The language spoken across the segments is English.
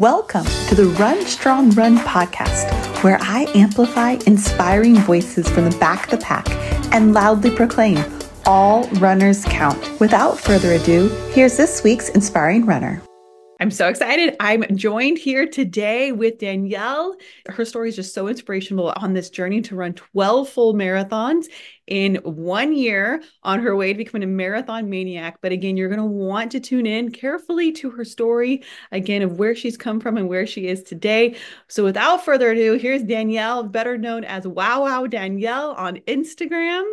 Welcome to the Run Strong Run podcast, where I amplify inspiring voices from the back of the pack and loudly proclaim all runners count. Without further ado, here's this week's inspiring runner. I'm so excited. I'm joined here today with Danielle. Her story is just so inspirational on this journey to run 12 full marathons in one year on her way to becoming a marathon maniac. But again, you're going to want to tune in carefully to her story, again, of where she's come from and where she is today. So without further ado, here's Danielle, better known as Wow Wow Danielle on Instagram.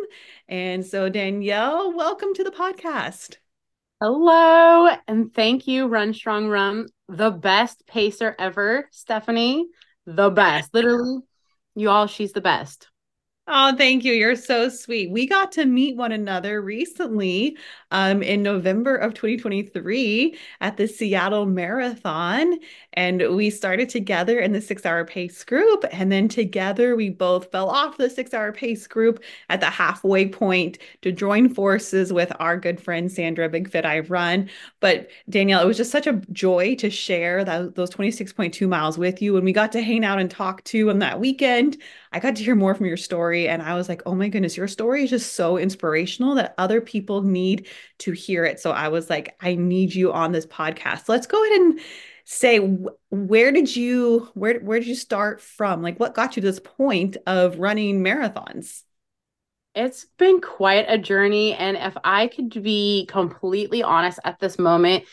And so, Danielle, welcome to the podcast. Hello, and thank you, Run Strong Run, the best pacer ever, Stephanie. The best. Literally, you all, she's the best. Oh, thank you. You're so sweet. We got to meet one another recently um, in November of 2023 at the Seattle Marathon. And we started together in the six hour pace group. And then together we both fell off the six hour pace group at the halfway point to join forces with our good friend Sandra Big Fit I Run. But Danielle, it was just such a joy to share that, those 26.2 miles with you. And we got to hang out and talk to on that weekend. I got to hear more from your story. And I was like, oh my goodness, your story is just so inspirational that other people need to hear it. So I was like, I need you on this podcast. Let's go ahead and say where did you where where did you start from? Like what got you to this point of running marathons? It's been quite a journey and if I could be completely honest at this moment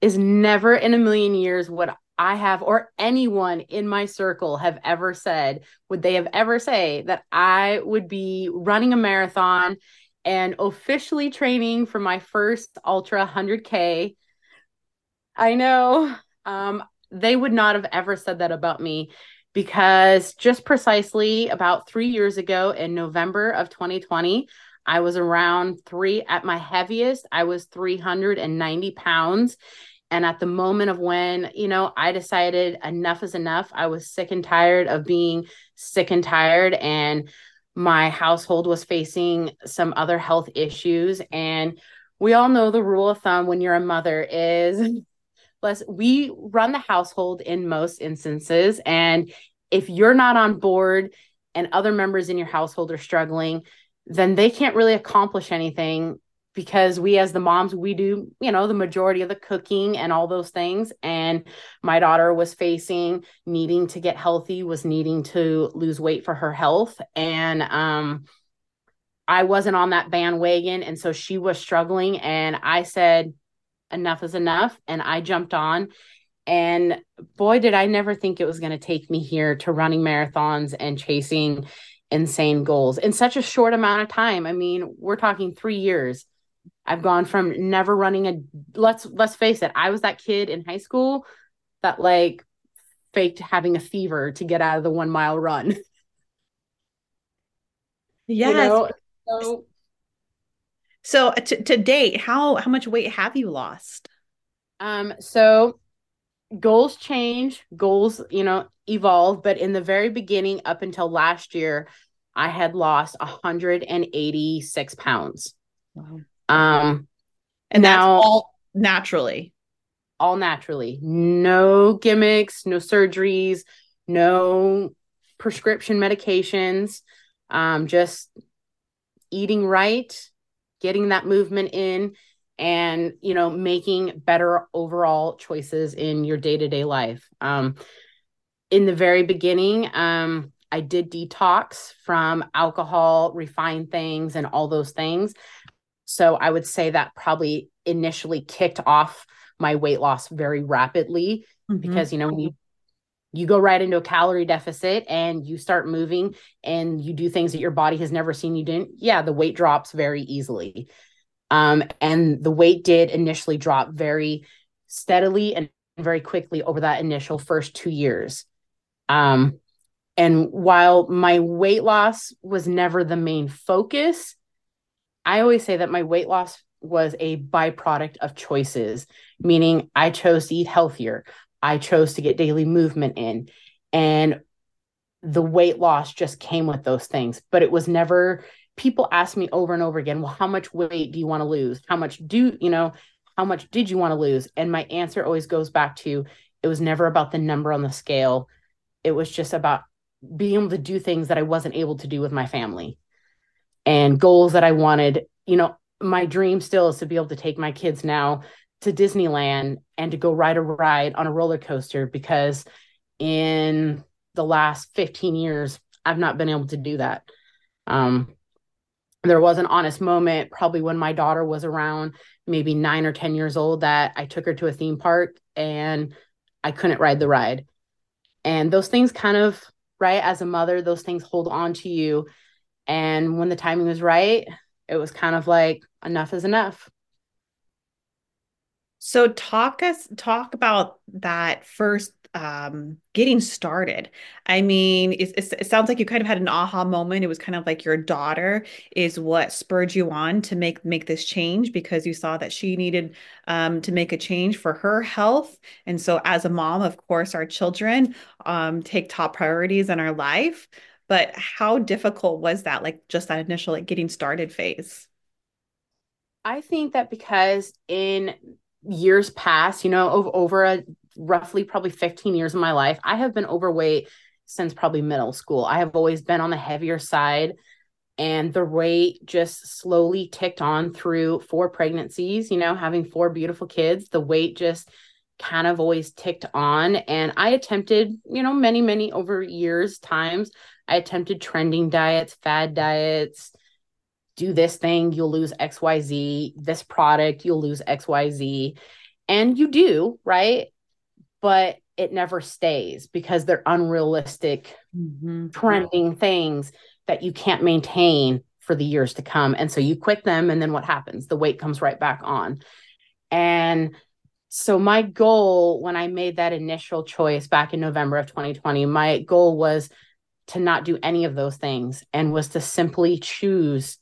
is never in a million years would I have or anyone in my circle have ever said, would they have ever say that I would be running a marathon and officially training for my first ultra 100k. I know um, they would not have ever said that about me because just precisely about three years ago in November of 2020, I was around three at my heaviest, I was 390 pounds. And at the moment of when, you know, I decided enough is enough, I was sick and tired of being sick and tired. And my household was facing some other health issues. And we all know the rule of thumb when you're a mother is less we run the household in most instances. And if you're not on board and other members in your household are struggling, then they can't really accomplish anything because we as the moms we do you know the majority of the cooking and all those things. And my daughter was facing needing to get healthy was needing to lose weight for her health. And um I wasn't on that bandwagon. And so she was struggling. And I said enough is enough. And I jumped on. And boy did I never think it was going to take me here to running marathons and chasing insane goals in such a short amount of time. I mean, we're talking 3 years I've gone from never running a let's let's face it, I was that kid in high school that like faked having a fever to get out of the 1 mile run. Yes. You know? So so to, to date, how how much weight have you lost? Um so goals change, goals, you know, evolve, but in the very beginning up until last year, I had lost 186 pounds. Wow. Um, and now all naturally, all naturally, no gimmicks, no surgeries, no prescription medications, um, just eating right, getting that movement in, and you know, making better overall choices in your day to day life. Um, in the very beginning, um, I did detox from alcohol, refined things, and all those things. So I would say that probably initially kicked off my weight loss very rapidly mm-hmm. because you know when you you go right into a calorie deficit and you start moving and you do things that your body has never seen you do yeah the weight drops very easily um, and the weight did initially drop very steadily and very quickly over that initial first two years um, and while my weight loss was never the main focus I always say that my weight loss was a byproduct of choices, meaning I chose to eat healthier. I chose to get daily movement in. And the weight loss just came with those things. But it was never, people ask me over and over again, well, how much weight do you want to lose? How much do, you know, how much did you want to lose? And my answer always goes back to It was never about the number on the scale. It was just about being able to do things that I wasn't able to do with my family and goals that I wanted. You know, my dream still is to be able to take my kids now to Disneyland and to go ride a ride on a roller coaster because in the last 15 years, I've not been able to do that. Um, there was an honest moment, probably when my daughter was around maybe nine or 10 years old, that I took her to a theme park and I couldn't ride the ride. And those things kind of, right, as a mother, those things hold on to you. And when the timing was right, it was kind of like, enough is enough. So talk us talk about that first um, getting started. I mean, it, it, sounds like you kind of had an aha moment. It was kind of like your daughter is what spurred you on to make make this change because you saw that she needed um, to make a change for her health. And so, as a mom, of course, our children um, take top priorities in our life. But how difficult was that? Like just that initial like getting started phase. I think that because in years past, you know, over, over a roughly probably 15 years of my life, I have been overweight since probably middle school. I have always been on the heavier side and the weight just slowly ticked on through four pregnancies, you know, having four beautiful kids, the weight just kind of always ticked on and I attempted, you know, many many over years times I attempted trending diets, fad diets, do this thing, you'll lose XYZ, this product, you'll lose XYZ. And you do, right? But it never stays because they're unrealistic, mm-hmm. trending things that you can't maintain for the years to come. And so you quit them, and then what happens? The weight comes right back on. And so my goal when I made that initial choice back in November of 2020, my goal was to not do any of those things and was to simply choose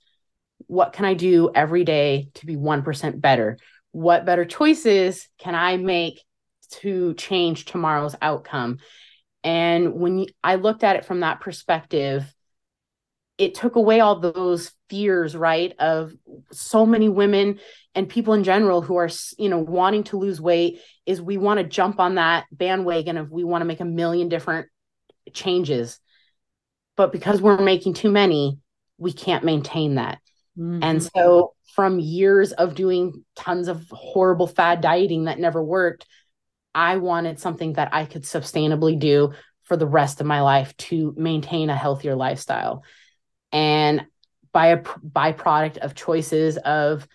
what can I do every day to be 1% better? What better choices can I make to change tomorrow's outcome? And when I looked at it from that perspective, it took away all those fears, right? Of so many women and people in general who are, you know, wanting to lose weight is we want to jump on that bandwagon of we want to make a million different changes. But because we're making too many, we can't maintain that. Mm-hmm. And so, from years of doing tons of horrible fad dieting that never worked, I wanted something that I could sustainably do for the rest of my life to maintain a healthier lifestyle. And by a byproduct of choices of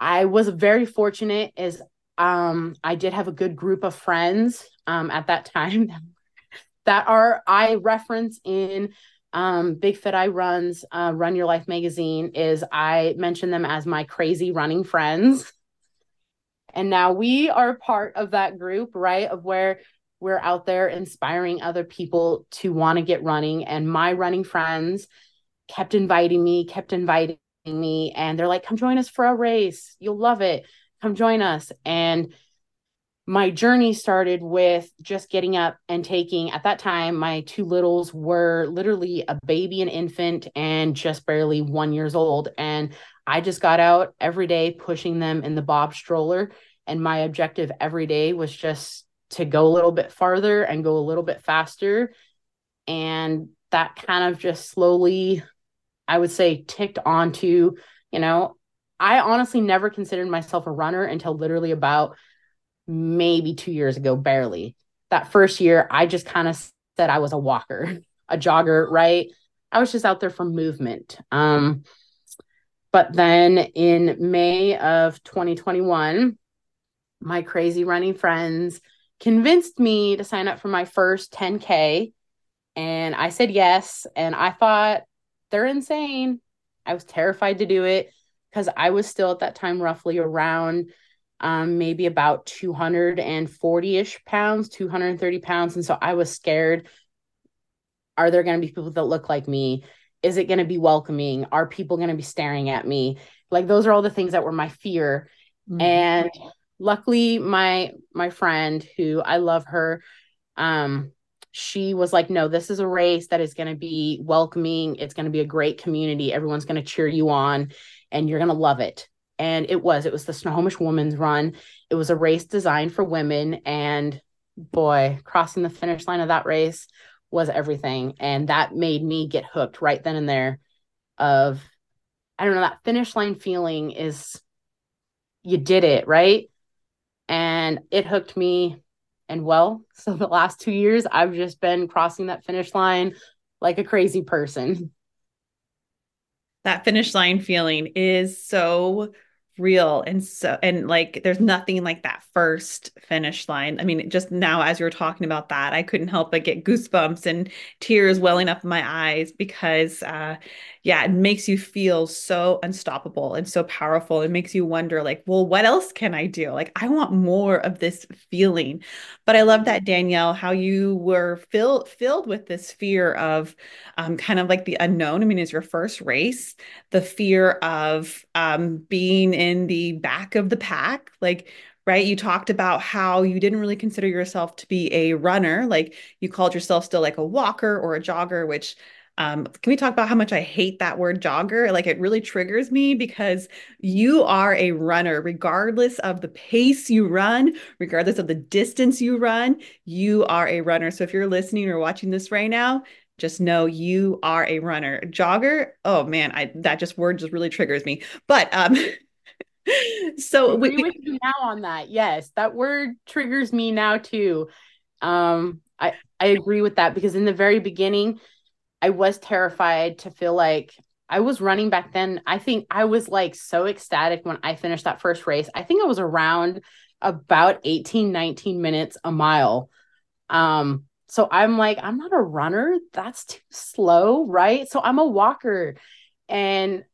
I was very fortunate as um, I did have a good group of friends um, at that time that are I reference in um, Big Fit I runs uh, Run Your Life magazine is I mention them as my crazy running friends. And now we are part of that group, right? Of where we're out there inspiring other people to want to get running. And my running friends kept inviting me, kept inviting me. And they're like, come join us for a race. You'll love it. Come join us. And my journey started with just getting up and taking at that time my two littles were literally a baby and infant and just barely one years old. And i just got out every day pushing them in the bob stroller. And my objective every day was just to go a little bit farther and go a little bit faster. And that kind of just slowly i would say ticked onto you know i honestly never considered myself a runner until literally about maybe two years ago, barely. That first year, I just kind of said I was a walker, a jogger, right? I was just out there for movement. Um, but then in May of 2021, my crazy running friends convinced me to sign up for my first 10K. And I said yes. And I thought they're insane. I was terrified to do it because I was still at that time roughly around um, maybe about 240 ish pounds, 230 pounds. And so I was scared. Are there going to be people that look like me? Is it going to be welcoming? Are people going to be staring at me? Like those are all the things that were my fear. Mm-hmm. And luckily my my friend who I love her um she was like no this is a race that is going to be welcoming it's going to be a great community everyone's going to cheer you on and you're going to love it and it was it was the Snohomish Women's Run. It was a race designed for women, and boy, crossing the finish line of that race was everything. And that made me get hooked right then and there of I don't know, that finish line feeling is you did it, right? And it hooked me. And well, so the last two years, I've just been crossing that finish line like a crazy person. That finish line feeling is so real. And so and like there's nothing like that first finish line. I mean just now as you're talking about that i couldn't help but get goosebumps and tears welling up in my eyes because uh yeah it makes you feel so unstoppable and so powerful. It makes you wonder like well what else can i do? Like i want more of this feeling. But i love that danielle how you were filled filled with this fear of um kind of like the unknown. I mean it's your first race the fear of um being in the back of the pack like right you talked about how you didn't really consider yourself to be a runner like you called yourself still like a walker or a jogger which um, can we talk about how much I hate that word jogger? Like it really triggers me because you are a runner, regardless of the pace you run, regardless of the distance you run, you are a runner. So if you're listening or watching this right now, just know you are a runner. Jogger, oh man, I that just word just really triggers me. But um so we, with you now on that. Yes, that word triggers me now too. Um, I I agree with that because in the very beginning, I was terrified to feel like I was running back then. I think I was like so ecstatic when I finished that first race. I think I was around about 18, 19 minutes a mile. Um, so I'm like, I'm not a runner. That's too slow, right? So I'm a walker. And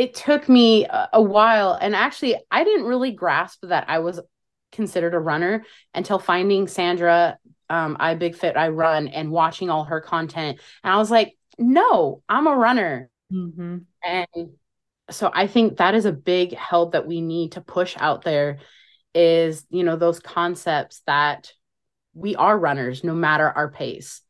it took me a, while and actually i didn't really grasp that i was considered a runner until finding sandra um, i big fit i run and watching all her content. And i was like no i'm a runner. Mm-hmm. and so i think that is a big help that we need to push out there is you know those concepts that we are runners no matter our pace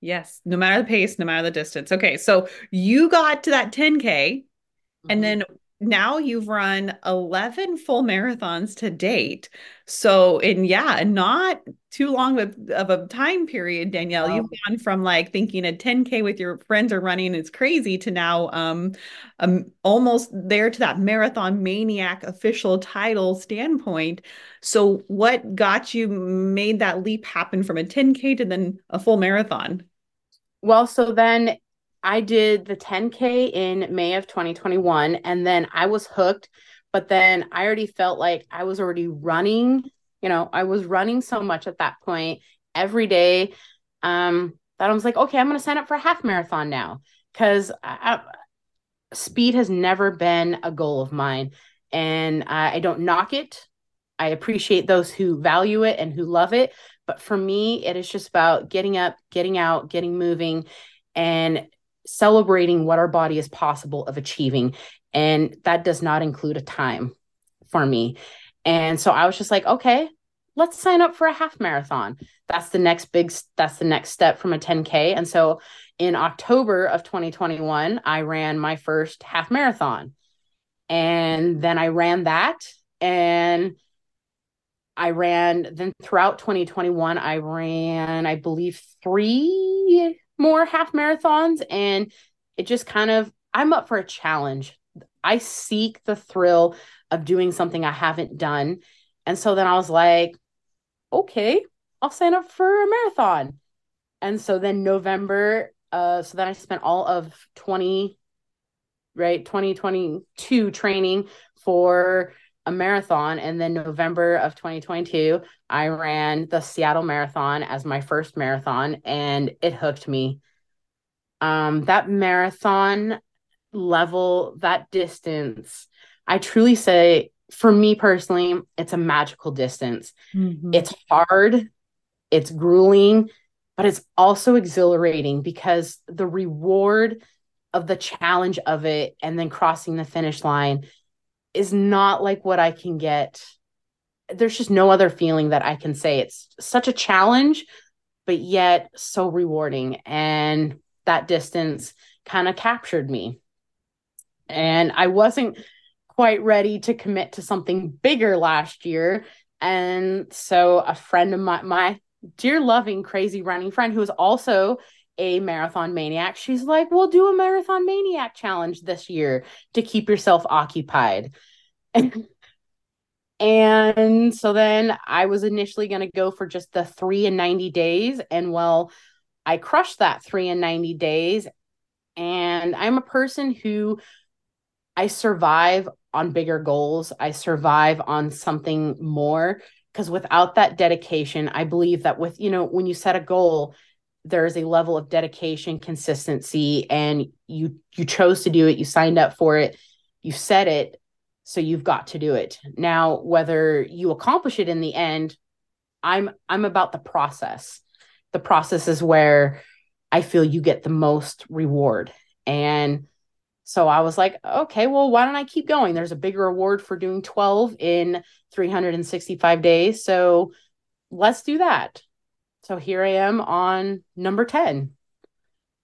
Yes, no matter the pace, no matter the distance. Okay, so you got to that 10K, mm-hmm. and then now you've run 11 full marathons to date. So, and yeah, not too long of, of a time period, Danielle. You've gone from like thinking a 10K with your friends are running is crazy to now um, um almost there to that marathon maniac official title standpoint. So, what got you made that leap happen from a 10K to then a full marathon? Well, so then I did the 10K in May of 2021, and then I was hooked. But then I already felt like I was already running, you know, I was running so much at that point every day um, that I was like, okay, I'm going to sign up for a half marathon now because speed has never been a goal of mine. And I, I don't knock it. I appreciate those who value it and who love it. But for me, it is just about getting up, getting out, getting moving, and celebrating what our body is possible of achieving. And that does not include a time for me. And so I was just like, okay, let's sign up for a half marathon. That's the next big, that's the next step from a 10K. And so in October of 2021, I ran my first half marathon. And then I ran that. And I ran, then throughout 2021, I ran, I believe, three more half marathons and it just kind of I'm up for a challenge. I seek the thrill of doing something I haven't done. And so then I was like, okay, I'll sign up for a marathon. And so then November, uh, so then I spent all of 20, right, 2022 training for a marathon. And then November of 2022, I ran the Seattle Marathon as my first marathon and it hooked me. Um, that marathon level, that distance, I truly say, for me personally, it's a magical distance. Mm-hmm. It's hard, it's grueling, but it's also exhilarating because the reward of the challenge of it and then crossing the finish line is not like what I can get. There's just no other feeling that I can say. It's such a challenge, but yet so rewarding. And that distance kind of captured me. And I wasn't quite ready to commit to something bigger last year And so a friend of my my dear loving crazy running friend who is also a marathon maniac, she's like, "We'll do a marathon maniac challenge this year to keep yourself occupied." And so then I was initially going to go for just the three and 90 days. And well, I crushed that three and 90 days. And I'm a person who I survive on bigger goals, I survive on something more. Because without that dedication, I believe that with, you know, when you set a goal, there is a level of dedication, consistency, and you you chose to do it, you signed up for it, you said it, so you've got to do it. Now whether you accomplish it in the end i'm i'm about the process. The process is where i feel you get the most reward. And so i was like okay well why don't i keep going? There's a bigger reward for doing 12 in 365 days. So let's do that so here i am on number 10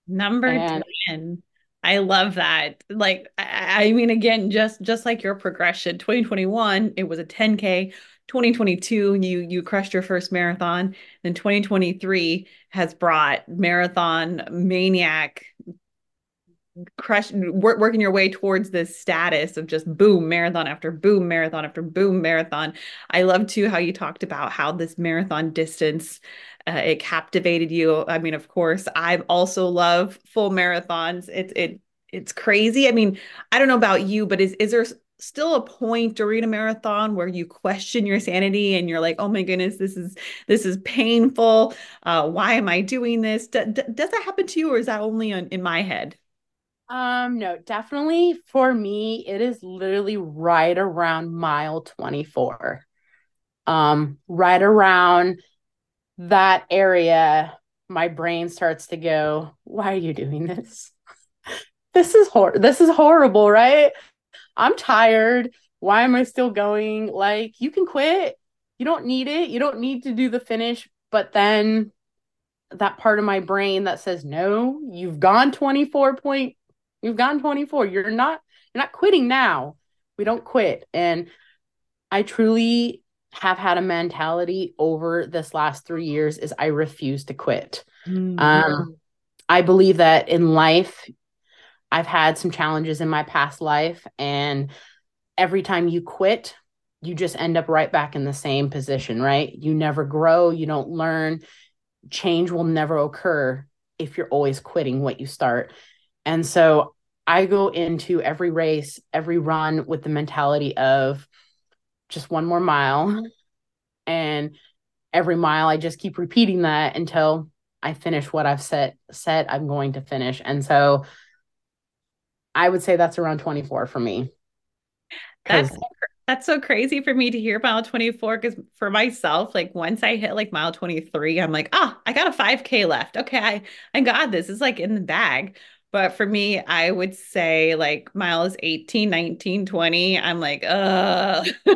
number and 10 I love that. Like, I, I, mean, again, just just like your progression, 2021, it was a 10K. 2022, you you crushed your first marathon. Then 2023 has brought marathon maniac crush work, working your way towards this status of just boom marathon after boom marathon after boom marathon. I love too how you talked about how this marathon distance uh, it captivated you. I mean of course i also love full marathons. It's it it's crazy. I mean i don't know about you but is is there still a point during a marathon where you question your sanity and you're like oh my goodness this is this is painful. Uh, why am i doing this? D- does that happen to you or is that only on, in my head um, no, definitely for me, it is literally right around mile 24. Um, right around that area, my brain starts to go, why are you doing this? this is hor this is horrible, right? I'm tired. Why am I still going? Like, you can quit. You don't need it. You don't need to do the finish. But then that part of my brain that says, no, you've gone 24 point You've gone 24. You're not you're not quitting now. We don't quit. And I truly have had a mentality over this last 3 years is I refuse to quit. Mm-hmm. Um I believe that in life I've had some challenges in my past life and every time you quit, you just end up right back in the same position, right? You never grow, you don't learn. Change will never occur if you're always quitting what you start. And so I go into every race, every run with the mentality of just one more mile. And every mile I just keep repeating that until I finish what I've set set I'm going to finish. And so I would say that's around 24 for me. That's that's so crazy for me to hear mile 24 because for myself, like once I hit like mile 23, I'm like, ah, oh, I got a 5K left. Okay, I, I got this. It's like in the bag. But for me, I would say like miles 18, 19, 20. I'm like, uh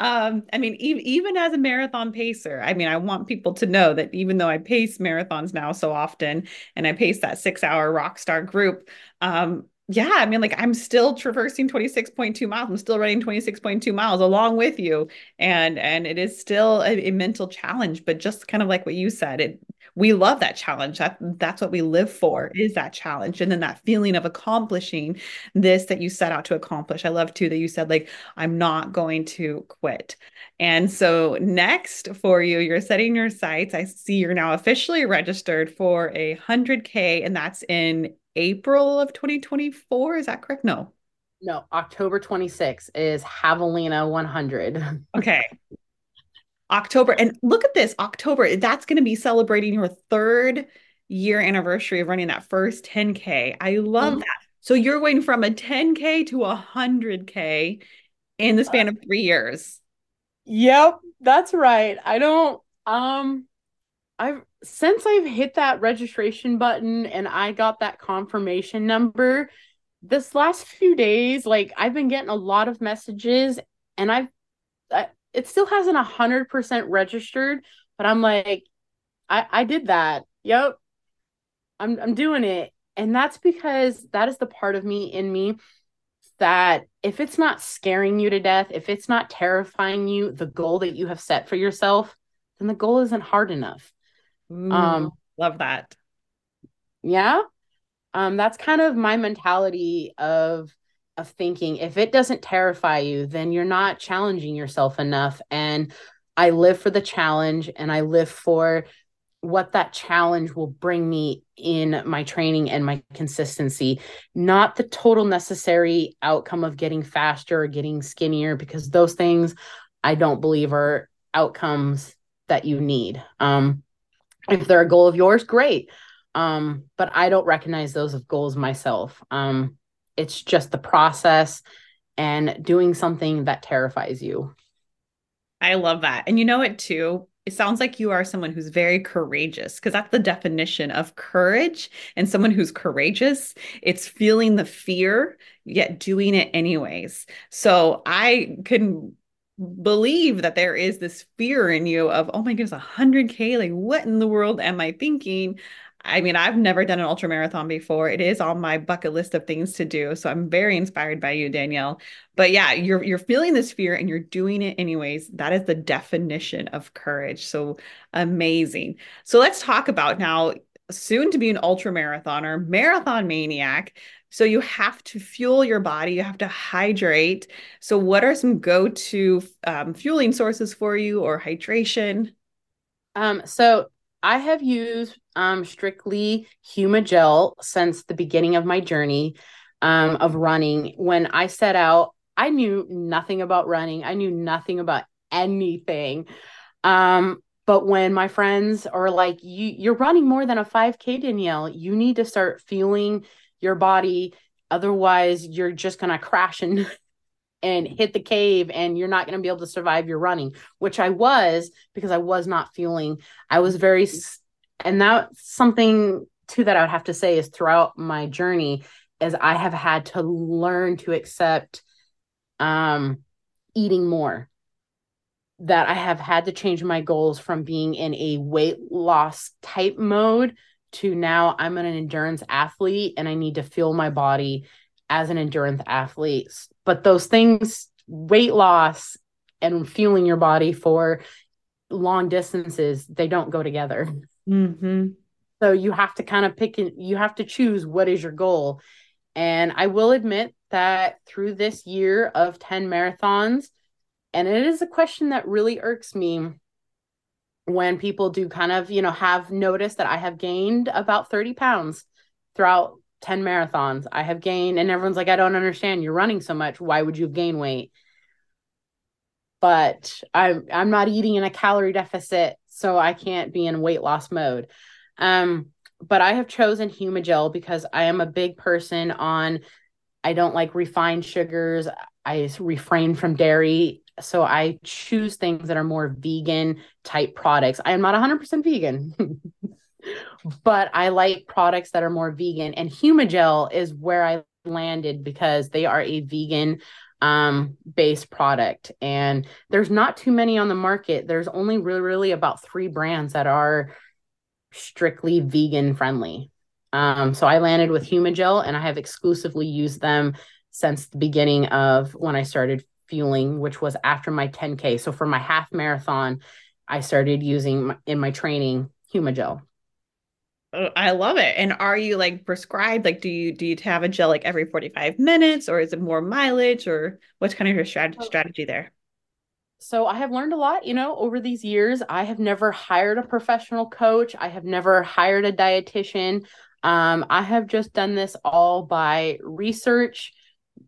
um, I mean, e- even as a marathon pacer, I mean, I want people to know that even though I pace marathons now so often and I pace that six hour rock star group, um, yeah, I mean, like I'm still traversing 26.2 miles. I'm still running 26.2 miles along with you. And and it is still a, a mental challenge, but just kind of like what you said, it we love that challenge. That that's what we live for is that challenge. And then that feeling of accomplishing this that you set out to accomplish. I love too that you said, like, I'm not going to quit. And so next for you, you're setting your sights. I see you're now officially registered for a 100K, and that's in April of 2024. Is that correct? No. No, October 26th is Javelina 100. Okay. October. And look at this October, that's going to be celebrating your third year anniversary of running that first 10K. I love mm-hmm. that. So you're going from a 10K to a 100K in the span of three years. Yep, that's right. I don't, um, I've, since I've hit that registration button and I got that confirmation number, this last few days, like I've been getting a lot of messages and I've, I, it still hasn't a hundred percent registered, but I'm like, I I did that. Yep, I'm I'm doing it, and that's because that is the part of me in me that if it's not scaring you to death, if it's not terrifying you, the goal that you have set for yourself, then the goal isn't hard enough. Ooh, um love that. Yeah. Um that's kind of my mentality of of thinking if it doesn't terrify you, then you're not challenging yourself enough and I live for the challenge and I live for what that challenge will bring me in my training and my consistency, not the total necessary outcome of getting faster or getting skinnier, because those things I don't believe are outcomes that you need. Um, if they're a goal of yours, great. Um, but I don't recognize those as goals myself. Um, it's just the process and doing something that terrifies you. I love that. And you know it too it sounds like you are someone who's very courageous because that's the definition of courage and someone who's courageous it's feeling the fear yet doing it anyways so i can believe that there is this fear in you of oh my goodness 100k like what in the world am i thinking I mean, I've never done an ultra marathon before. It is on my bucket list of things to do. So I'm very inspired by you, Danielle. But yeah, you're you're feeling this fear and you're doing it anyways. That is the definition of courage. So amazing. So let's talk about now soon to be an ultra marathoner, marathon maniac. So you have to fuel your body, you have to hydrate. So what are some go-to um, fueling sources for you or hydration? Um, so I have used um, strictly Humagel since the beginning of my journey um, of running. When I set out, I knew nothing about running. I knew nothing about anything. Um, but when my friends are like, "You you're running more than a 5K, Danielle. You need to start feeling your body. Otherwise, you're just gonna crash and and hit the cave and you're not going to be able to survive your running which i was because i was not feeling i was very and that's something too that i would have to say is throughout my journey is i have had to learn to accept um eating more. That i have had to change my goals from being in a weight loss type mode to now i'm an endurance athlete and i need to feel my body as an endurance athlete. But those things, weight loss and fueling your body for long distances, they don't go together. Mm-hmm. So you have to kind of pick and you have to choose what is your goal. And I will admit that through this year of 10 marathons, and it is a question that really irks me when people do kind of, you know, have noticed that I have gained about 30 pounds throughout 10 marathons. I have gained, and everyone's like, I don't understand. You're running so much. Why would you gain weight? But I'm I'm not eating in a calorie deficit, so I can't be in weight loss mode. Um, but I have chosen Humagel because I am a big person on I don't like refined sugars. I refrain from dairy. So I choose things that are more vegan type products. I am not 100% vegan. but I like products that are more vegan. And Humagel is where I landed because they are a vegan um based product and there's not too many on the market. There's only really really about three brands that are strictly vegan friendly. Um so i landed with humagel and i have exclusively used them since the beginning of when i started fueling which was after my 10k so for my half marathon i started using in my training humagel I love it. And are you like prescribed? Like, do you do you have a gel like every 45 minutes or is it more mileage or what's kind of your strat- strategy there? So I have learned a lot, you know, over these years. I have never hired a professional coach. I have never hired a dietitian. Um, I have just done this all by research,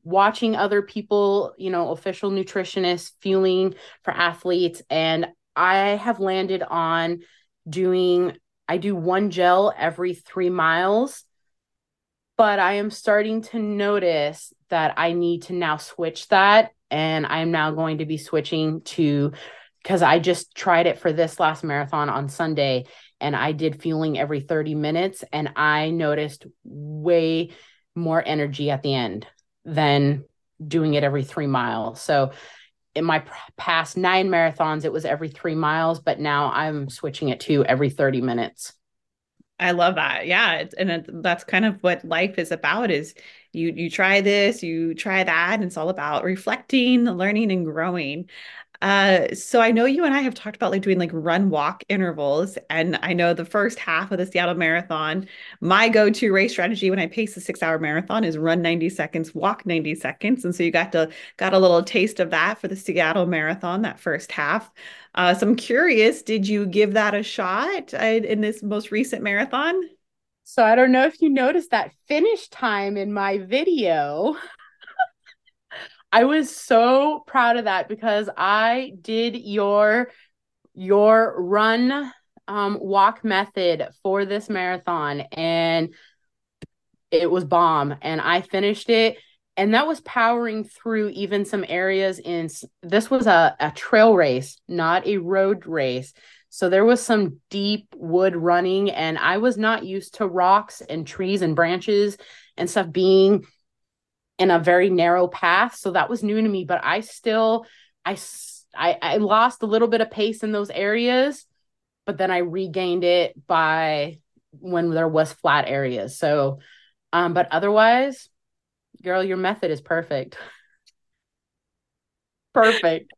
watching other people, you know, official nutritionists, fueling for athletes. And I have landed on doing I do one gel every three miles, but I am starting to notice that I need to now switch that. And I'm now going to be switching to because I just tried it for this last marathon on Sunday and I did fueling every 30 minutes and I noticed way more energy at the end than doing it every three miles. So in my past nine marathons, it was every three miles, but now I'm switching it to every 30 minutes. I love that. Yeah, and it, that's kind of what life is about is you you try this, you try that, and it's all about reflecting, learning, and growing. Uh, so I know you and I have talked about like doing like run walk intervals, and I know the first half of the Seattle Marathon, my go-to race strategy when I pace a six-hour marathon is run 90 seconds, walk 90 seconds, and so you got to got a little taste of that for the Seattle Marathon that first half. Uh, so I'm curious, did you give that a shot uh, in this most recent marathon? So I don't know if you noticed that finish time in my video. I was so proud of that because I did your your run um, walk method for this marathon and it was bomb and I finished it and that was powering through even some areas in this was a, a trail race not a road race. So there was some deep wood running and i was not used to rocks and trees and branches and stuff being in a very narrow path so that was new to me but i still i i, I lost a little bit of pace in those areas but then i regained it by when there was flat areas so um but otherwise girl, your method is perfect. perfect.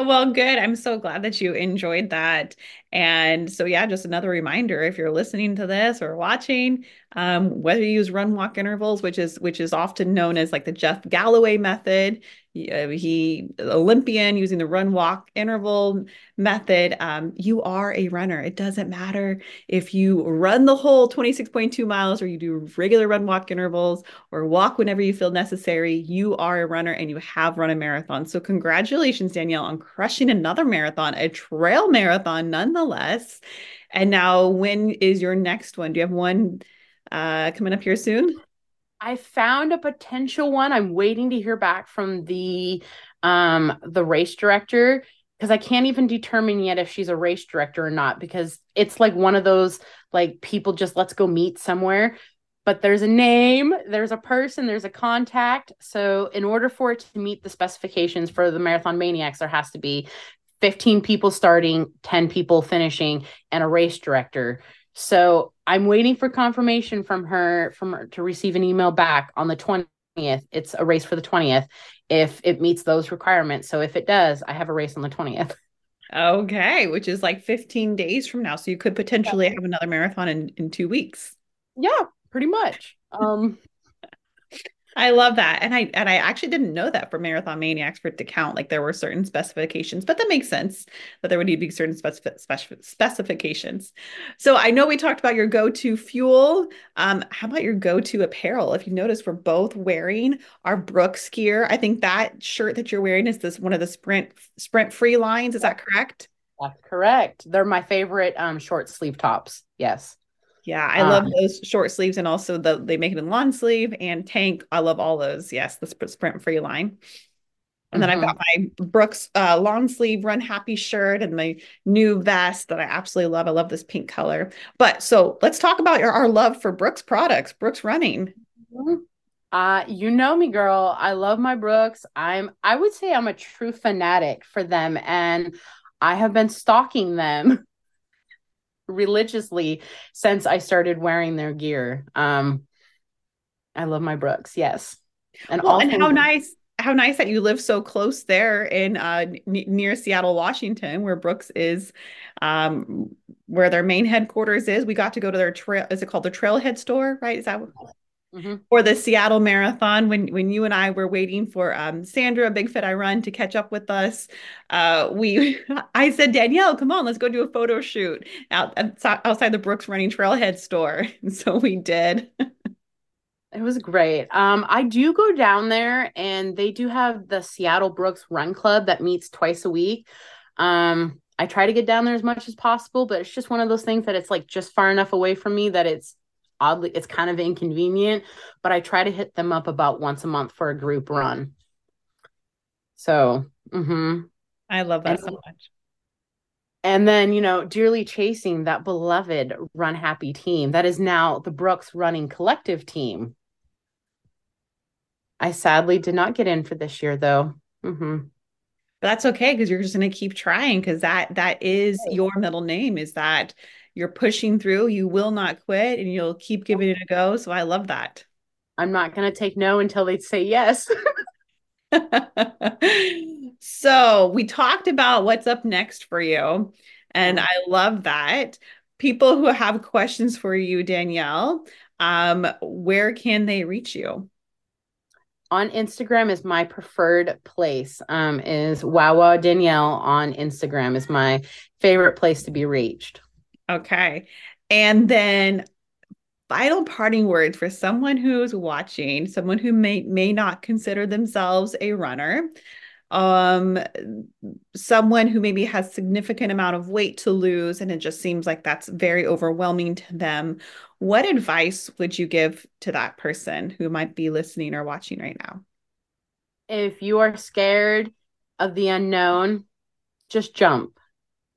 Well, good. I'm so glad that you enjoyed that. And so, yeah, just another reminder if you're listening to this or watching, um, whether you use run walk intervals, which is which is often known as like the Jeff Galloway method, uh, he Olympian using the run walk interval method. Um, you are a runner. It doesn't matter if you run the whole 26.2 miles or you do regular run walk intervals or walk whenever you feel necessary. You are a runner and you have run a marathon. So congratulations, Danielle, on crushing another marathon, a trail marathon nonetheless. And now, when is your next one? Do you have one uh, coming up here soon? I found a potential one. I'm waiting to hear back from the um the race director because I can't even determine yet if she's a race director or not because it's like one of those like people just let's go meet somewhere but there's a name, there's a person, there's a contact. So in order for it to meet the specifications for the Marathon Maniacs there has to be 15 people starting, 10 people finishing and a race director. So I'm waiting for confirmation from her from her to receive an email back on the 20th. It's a race for the 20th if it meets those requirements. So if it does, I have a race on the 20th. Okay, which is like 15 days from now. So you could potentially have another marathon in, in two weeks. Yeah, pretty much. Um I love that. And I and I actually didn't know that for Marathon Maniacs for it to count. Like there were certain specifications, but that makes sense that there would need to be certain specific, specific specifications. So I know we talked about your go-to fuel. Um, how about your go-to apparel? If you notice, we're both wearing our Brooks gear. I think that shirt that you're wearing is this one of the sprint sprint free lines. Is that correct? That's correct. They're my favorite um short sleeve tops. Yes. Yeah, I love um, those short sleeves and also the they make it in long sleeve and tank. I love all those. Yes, the sprint free line. And then mm-hmm. I've got my Brooks uh, long sleeve run happy shirt and my new vest that I absolutely love. I love this pink color. But so let's talk about your, our love for Brooks products, Brooks running. Mm-hmm. Uh, you know me, girl. I love my Brooks. I'm I would say I'm a true fanatic for them and I have been stalking them religiously since I started wearing their gear. Um, I love my Brooks, yes. And well, and how nice how nice that you live so close there in uh, n- near Seattle, Washington, where Brooks is, um, where their main headquarters is. We got to go to their trail. Is it called the Trailhead store? Right? Is that mm-hmm. for the Seattle Marathon when when you and I were waiting for um, Sandra Big Fit I Run to catch up with us. Uh, we I said Danielle, come on, let's go do a photo shoot out outside the Brooks Running Trailhead store. And so we did. It was great. Um, I do go down there, and they do have the Seattle Brooks Run Club that meets twice a week. Um, I try to get down there as much as possible, but it's just one of those things that it's like just far enough away from me that it's oddly it's kind of inconvenient but i try to hit them up about once a month for a group run. So mm-hmm. i love that and, so much. and then you know dearly chasing that beloved run happy team that is now the brooks running collective team. I sadly did not get in for this year though. Mm-hmm. But that's okay because you're just going to keep trying because that that is your middle name is that you're pushing through. You will not quit and you'll keep giving it a go. So I love that. I'm not going to take no until they say yes. so we talked about what's up next for you. And I love that. People who have questions for you, Danielle, um, where can they reach you? On Instagram is my preferred place. Um, is Wow Wow Danielle on Instagram is my favorite place to be reached. Okay. And then final parting words for someone who's watching, someone who may may not consider themselves a runner, um, someone who maybe has significant amount of weight to lose and it just seems like that's very overwhelming to them. What advice would you give to that person who might be listening or watching right now? If you are scared of the unknown, just jump.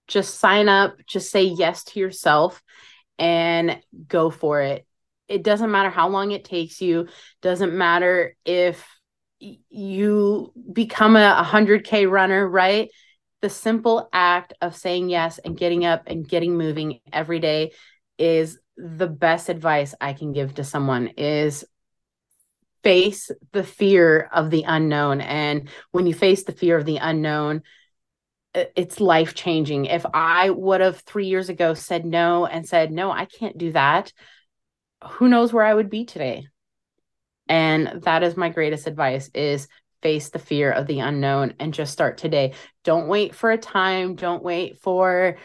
Just sign up, just say yes to yourself and go for it. It doesn't matter how long it takes you, doesn't matter if you become a 100k runner, right? The simple act of saying yes and getting up and getting moving every day is the best advice I can give to someone is face the fear of the unknown and when you face the fear of the unknown Uh, it's life changing. If I would have three years ago said no and said, no, I can't do that, who knows where I would be today? And that is my greatest advice is face the fear of the unknown and just start today. Don't wait for a time. Don't wait for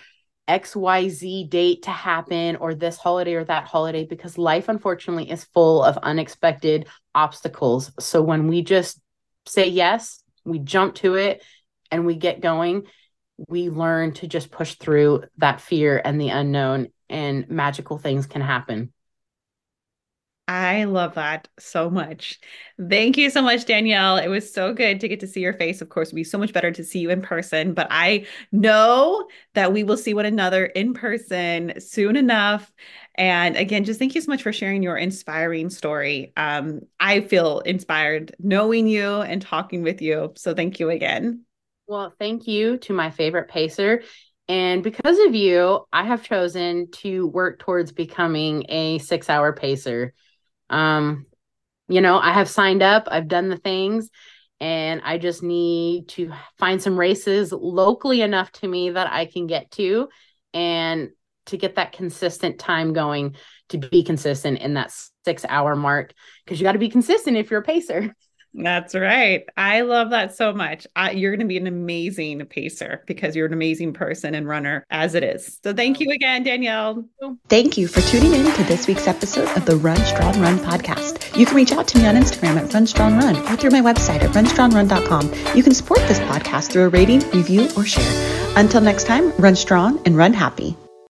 XYZ date to happen or this holiday or that holiday because life unfortunately is full of unexpected obstacles. So when we just say yes, we jump to it and we get going, we learn to just push through that fear and the unknown, and magical things can happen. I love that so much. Thank you so much, Danielle. It was so good to get to see your face. Of course, it'd be so much better to see you in person, but I know that we will see one another in person soon enough. And again, just thank you so much for sharing your inspiring story. Um, I feel inspired knowing you and talking with you. So thank you again. Well, thank you to my favorite pacer. And because of you, I have chosen to work towards becoming a six hour pacer. Um, you know, I have signed up, I've done the things, and I just need to find some races locally enough to me that I can get to and to get that consistent time going to be consistent in that six hour mark because you got to be consistent if you're a pacer. That's right. I love that so much. I, you're going to be an amazing pacer because you're an amazing person and runner as it is. So thank you again, Danielle. Thank you for tuning in to this week's episode of the Run Strong Run podcast. You can reach out to me on Instagram at Run Strong Run or through my website at runstrongrun.com. You can support this podcast through a rating, review, or share. Until next time, run strong and run happy.